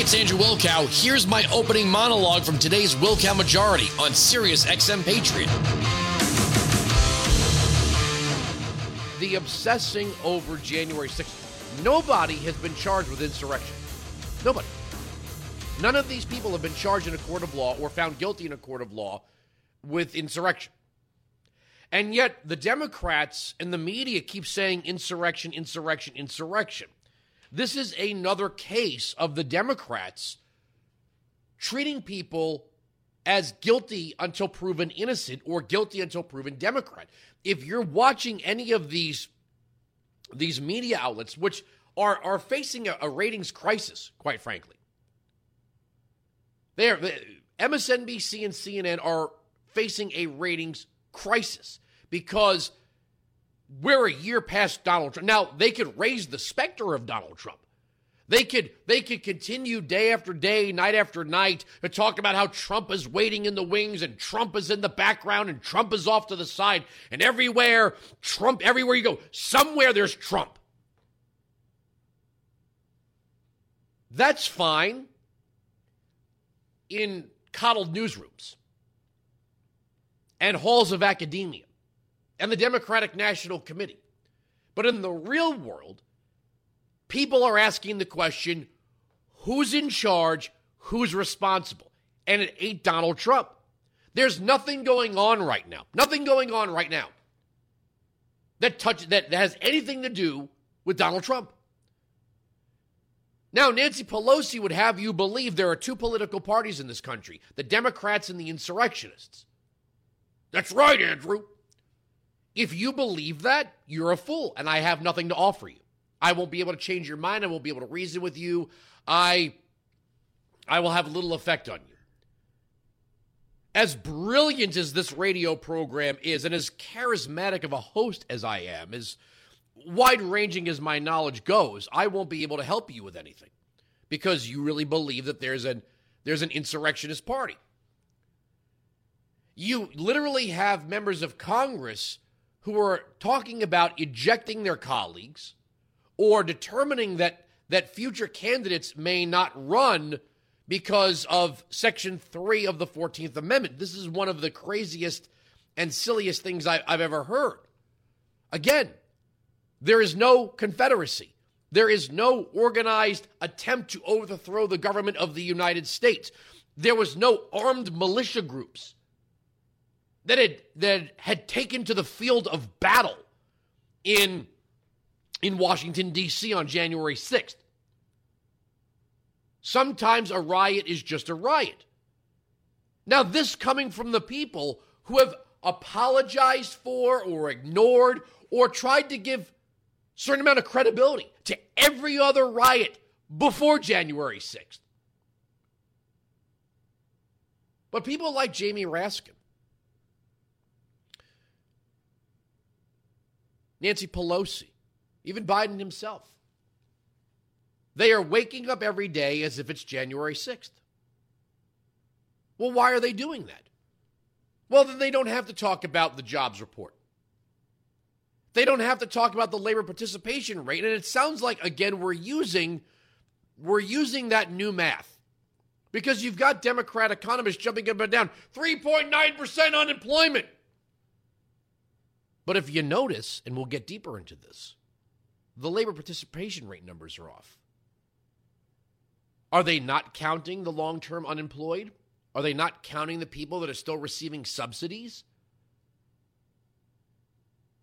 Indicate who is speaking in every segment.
Speaker 1: It's Andrew Wilkow. Here's my opening monologue from today's Wilkow Majority on Sirius XM Patriot.
Speaker 2: The obsessing over January 6th. Nobody has been charged with insurrection. Nobody. None of these people have been charged in a court of law or found guilty in a court of law with insurrection. And yet, the Democrats and the media keep saying insurrection, insurrection, insurrection. This is another case of the Democrats treating people as guilty until proven innocent or guilty until proven Democrat. If you're watching any of these these media outlets, which are are facing a, a ratings crisis, quite frankly, they are MSNBC and CNN are facing a ratings crisis because we're a year past Donald Trump. Now, they could raise the specter of Donald Trump. They could they could continue day after day, night after night to talk about how Trump is waiting in the wings and Trump is in the background and Trump is off to the side and everywhere Trump everywhere you go, somewhere there's Trump. That's fine in coddled newsrooms and halls of academia and the Democratic National Committee. But in the real world, people are asking the question who's in charge, who's responsible? And it ain't Donald Trump. There's nothing going on right now, nothing going on right now that touch that has anything to do with Donald Trump. Now, Nancy Pelosi would have you believe there are two political parties in this country the Democrats and the insurrectionists. That's right, Andrew. If you believe that, you're a fool, and I have nothing to offer you. I won't be able to change your mind. I won't be able to reason with you. I, I will have little effect on you. As brilliant as this radio program is, and as charismatic of a host as I am, as wide ranging as my knowledge goes, I won't be able to help you with anything because you really believe that there's an there's an insurrectionist party. You literally have members of Congress who are talking about ejecting their colleagues or determining that that future candidates may not run because of section 3 of the 14th amendment. This is one of the craziest and silliest things I, have ever heard. Again there is no confederacy. There is no organized attempt to overthrow the government of the united states. There was no armed militia groups that had that had taken to the field of battle in in Washington D.C. on January 6th. Sometimes a riot is just a riot. Now this coming from the people who have apologized for or ignored or tried to give certain amount of credibility to every other riot before January 6th. But people like Jamie Raskin Nancy Pelosi, even Biden himself. They are waking up every day as if it's January 6th. Well, why are they doing that? Well, then they don't have to talk about the jobs report. They don't have to talk about the labor participation rate. And it sounds like, again, we're using, we're using that new math. Because you've got Democrat economists jumping up and down 3.9% unemployment. But if you notice, and we'll get deeper into this, the labor participation rate numbers are off. Are they not counting the long term unemployed? Are they not counting the people that are still receiving subsidies?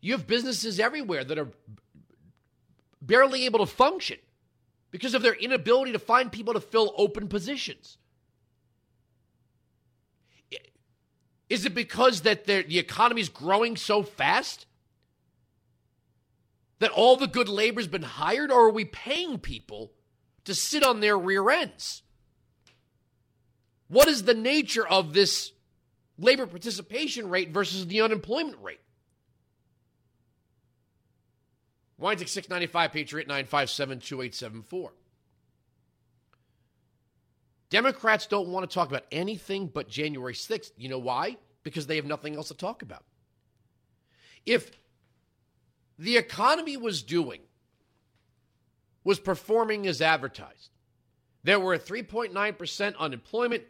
Speaker 2: You have businesses everywhere that are barely able to function because of their inability to find people to fill open positions. Is it because that the economy is growing so fast that all the good labor has been hired, or are we paying people to sit on their rear ends? What is the nature of this labor participation rate versus the unemployment rate? Weinzig 695 Patriot 957 2874. Democrats don't want to talk about anything but January 6th. You know why? Because they have nothing else to talk about. If the economy was doing, was performing as advertised, there were 3.9% unemployment,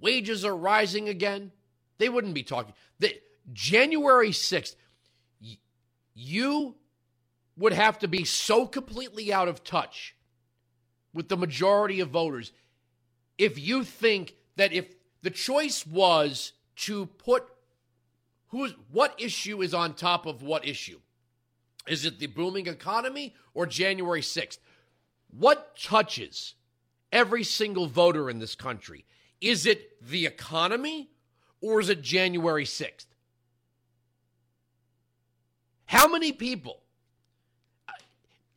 Speaker 2: wages are rising again, they wouldn't be talking. The, January 6th, you would have to be so completely out of touch with the majority of voters if you think that if the choice was to put who's what issue is on top of what issue? Is it the booming economy or January 6th what touches every single voter in this country? Is it the economy or is it January 6th how many people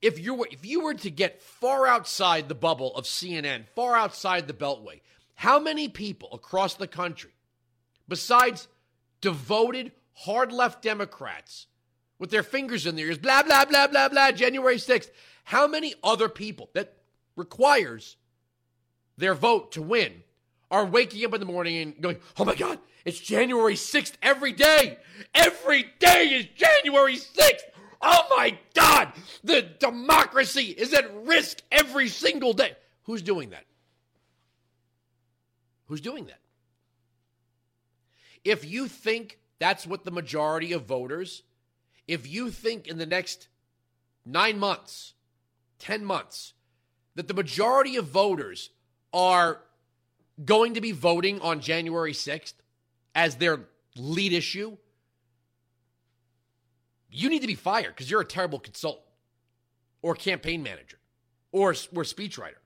Speaker 2: if you were if you were to get far outside the bubble of CNN, far outside the beltway, how many people across the country besides devoted hard left Democrats with their fingers in their ears, blah blah blah blah blah January 6th, how many other people that requires their vote to win are waking up in the morning and going, "Oh my god, it's January 6th every day. Every day is January 6th." Oh my God, the democracy is at risk every single day. Who's doing that? Who's doing that? If you think that's what the majority of voters, if you think in the next nine months, 10 months, that the majority of voters are going to be voting on January 6th as their lead issue, you need to be fired because you're a terrible consultant or campaign manager or, or speechwriter.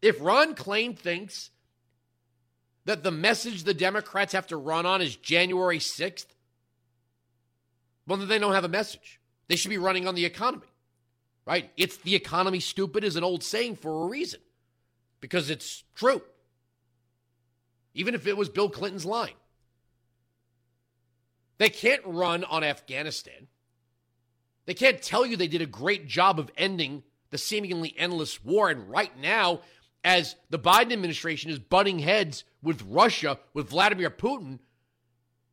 Speaker 2: If Ron Klain thinks that the message the Democrats have to run on is January 6th, well, then they don't have a message. They should be running on the economy, right? It's the economy stupid is an old saying for a reason because it's true. Even if it was Bill Clinton's line. They can't run on Afghanistan. They can't tell you they did a great job of ending the seemingly endless war. And right now, as the Biden administration is butting heads with Russia, with Vladimir Putin,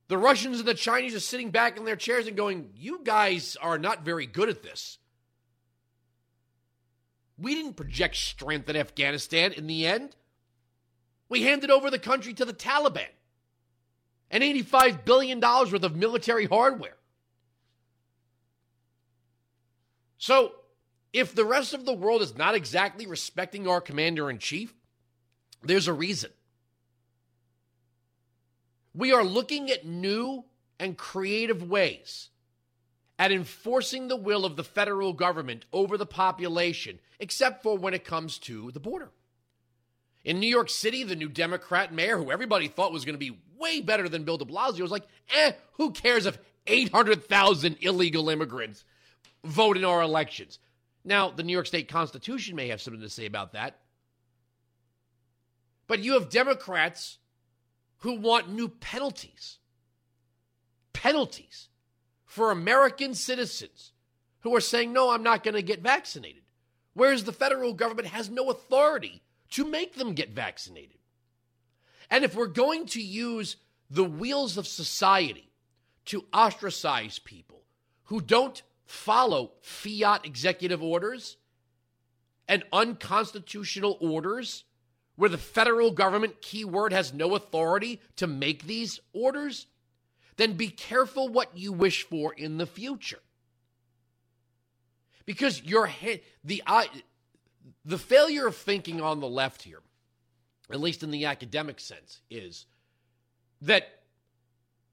Speaker 2: the Russians and the Chinese are sitting back in their chairs and going, You guys are not very good at this. We didn't project strength in Afghanistan in the end. We handed over the country to the Taliban and $85 billion worth of military hardware. So, if the rest of the world is not exactly respecting our commander in chief, there's a reason. We are looking at new and creative ways at enforcing the will of the federal government over the population, except for when it comes to the border. In New York City, the new Democrat mayor, who everybody thought was going to be way better than Bill de Blasio, was like, eh, who cares if 800,000 illegal immigrants vote in our elections. Now, the New York State Constitution may have something to say about that. But you have Democrats who want new penalties. Penalties for American citizens who are saying, no, I'm not going to get vaccinated. Whereas the federal government has no authority to make them get vaccinated. And if we're going to use the wheels of society to ostracize people who don't follow fiat executive orders and unconstitutional orders where the federal government, keyword, has no authority to make these orders, then be careful what you wish for in the future. Because your the the failure of thinking on the left here, at least in the academic sense, is that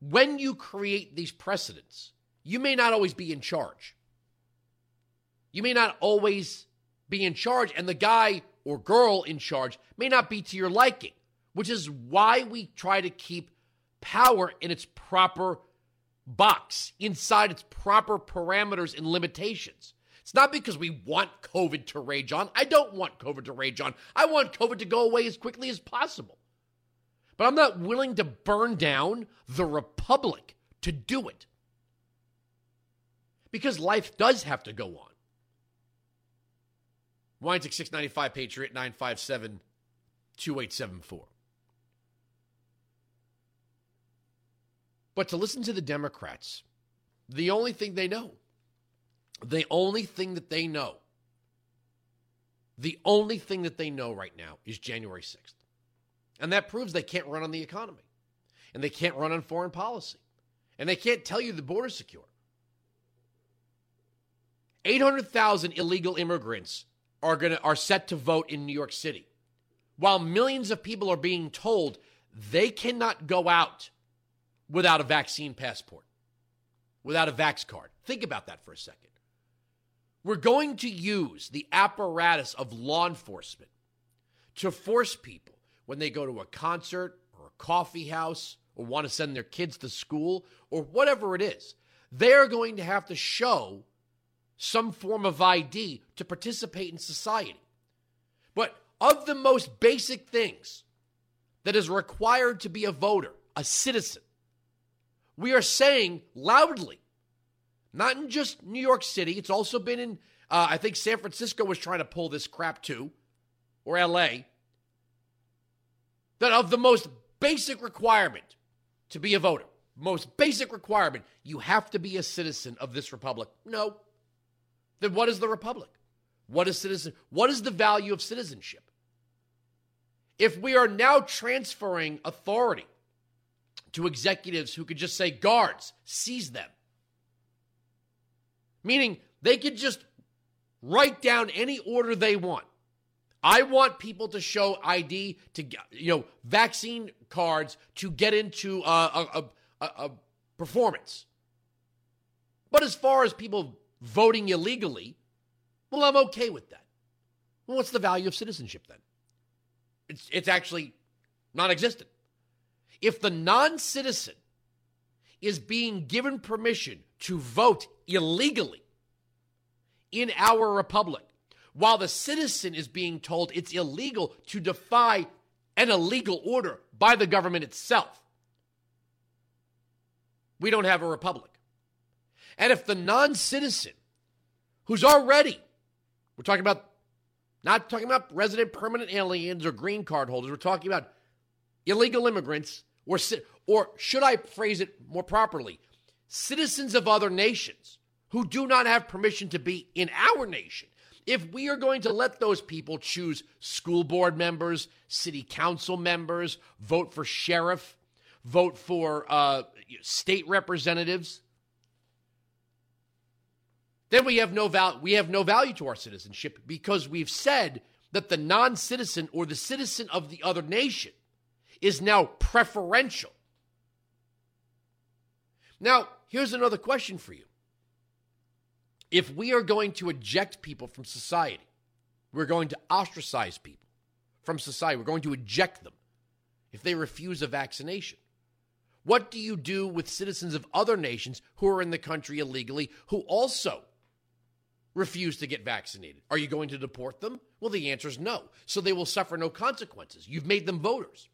Speaker 2: when you create these precedents, you may not always be in charge. You may not always be in charge, and the guy or girl in charge may not be to your liking, which is why we try to keep power in its proper box, inside its proper parameters and limitations. It's not because we want COVID to rage on. I don't want COVID to rage on. I want COVID to go away as quickly as possible. But I'm not willing to burn down the republic to do it because life does have to go on. Weinzig 695 Patriot 957 2874. But to listen to the Democrats, the only thing they know, the only thing that they know, The only thing that they know right now is January 6th. And that proves they can't run on the economy. And they can't run on foreign policy. And they can't tell you the border's secure. 800,000 illegal immigrants are going to are set to vote in New York City. While millions of people are being told they cannot go out without a vaccine passport, without a vax card. Think about that for a second. We're going to use the apparatus of law enforcement to force people when they go to a concert or a coffee house or want to send their kids to school or whatever it is. They're going to have to show some form of ID to participate in society. But of the most basic things that is required to be a voter, a citizen, we are saying loudly, not in just New York City, it's also been in, uh, I think San Francisco was trying to pull this crap too, or LA, that of the most basic requirement to be a voter, most basic requirement, you have to be a citizen of this republic. No. Then what is the republic? What is citizen? What is the value of citizenship? If we are now transferring authority to executives who could just say, guards, seize them. Meaning they could just write down any order they want. I want people to show ID to you know vaccine cards to get into a, a, a, performance. But as far as people voting illegally, well, I'm okay with that. Well, what's the value of citizenship then? It's it's actually non-existent. If the non citizen is being given permission to vote illegally in our republic, while the citizen is being told it's illegal to defy an illegal order by the government itself, we don't have a republic. And if the non citizen who's already, we're talking about, not talking about resident permanent aliens or green card holders, we're talking about illegal immigrants or, or should I phrase it more properly, citizens of other nations who do not have permission to be in our nation. If we are going to let those people choose school board members, city council members, vote for sheriff, vote for uh, state representatives, then we have no val- we have no value to our citizenship because we've said that the non-citizen or the citizen of the other nation is now preferential. Now, here's another question for you. If we are going to eject people from society, we're going to ostracize people from society, we're going to eject them if they refuse a vaccination. What do you do with citizens of other nations who are in the country illegally who also refuse to get vaccinated? Are you going to deport them? Well, the answer is no. So they will suffer no consequences. You've made them voters.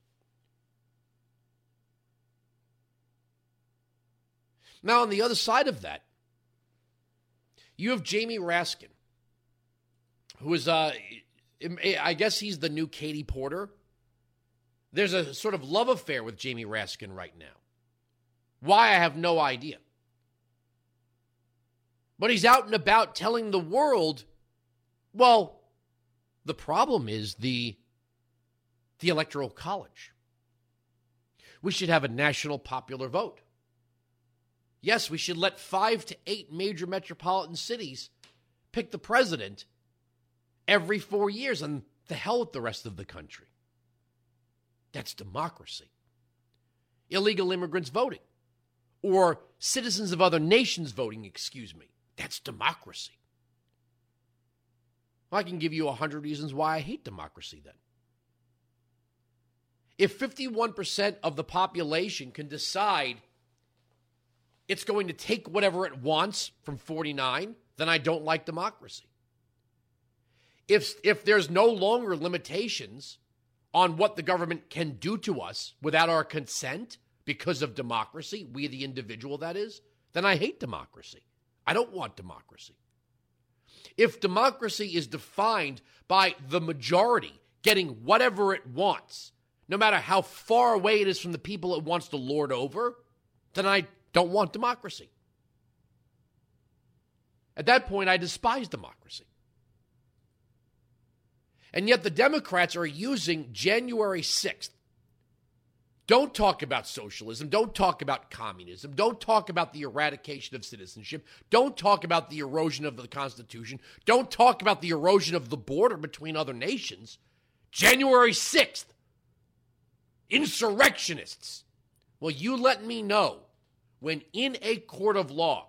Speaker 2: Now, on the other side of that, you have Jamie Raskin, who is, uh, I guess he's the new Katie Porter. There's a sort of love affair with Jamie Raskin right now. Why, I have no idea. But he's out and about telling the world, well, the problem is the, the Electoral College. We should have a national popular vote. Yes, we should let five to eight major metropolitan cities pick the president every four years, and the hell with the rest of the country. That's democracy. Illegal immigrants voting, or citizens of other nations voting, excuse me. That's democracy. Well, I can give you a hundred reasons why I hate democracy then. If 51% of the population can decide it's going to take whatever it wants from 49, then I don't like democracy. If, if there's no longer limitations on what the government can do to us without our consent because of democracy, we the individual, that is, then I hate democracy. I don't want democracy. If democracy is defined by the majority getting whatever it wants, no matter how far away it is from the people it wants to lord over, then I don't want democracy. At that point, I despise democracy. And yet the Democrats are using January 6th. Don't talk about socialism. Don't talk about communism. Don't talk about the eradication of citizenship. Don't talk about the erosion of the Constitution. Don't talk about the erosion of the border between other nations. January 6th. Insurrectionists. Well, you let me know when in a court of law,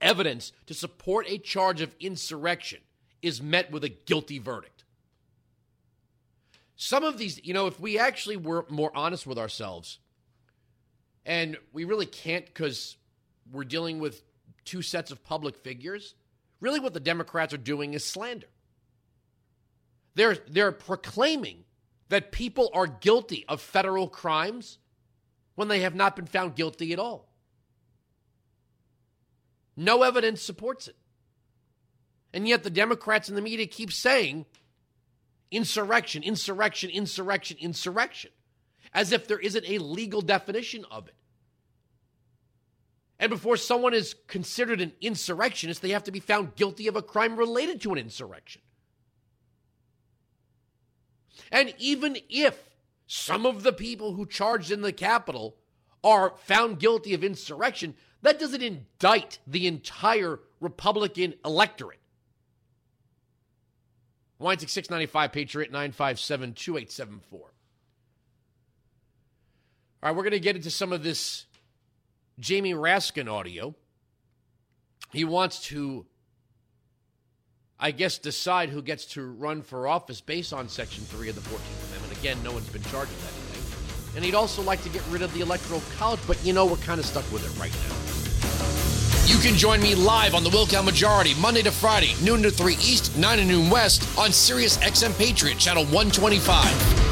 Speaker 2: evidence to support a charge of insurrection is met with a guilty verdict. Some of these, you know, if we actually were more honest with ourselves, and we really can't because we're dealing with two sets of public figures, really what the Democrats are doing is slander. They're, they're proclaiming that people are guilty of federal crimes when they have not been found guilty at all. No evidence supports it. And yet the Democrats and the media keep saying insurrection, insurrection, insurrection, insurrection, as if there isn't a legal definition of it. And before someone is considered an insurrectionist, they have to be found guilty of a crime related to an insurrection. And even if some of the people who charged in the Capitol are found guilty of insurrection, that doesn't indict the entire Republican electorate. Weinzig 695 Patriot 957 2874. All right, we're going to get into some of this Jamie Raskin audio. He wants to, I guess, decide who gets to run for office based on Section 3 of the 14th Amendment. Again, no one's been charged with anything. And he'd also like to get rid of the Electoral College, but you know, we're kind of stuck with it right now.
Speaker 1: You can join me live on the Wilkow Majority Monday to Friday, noon to 3 East, 9 to noon West on Sirius XM Patriot Channel 125.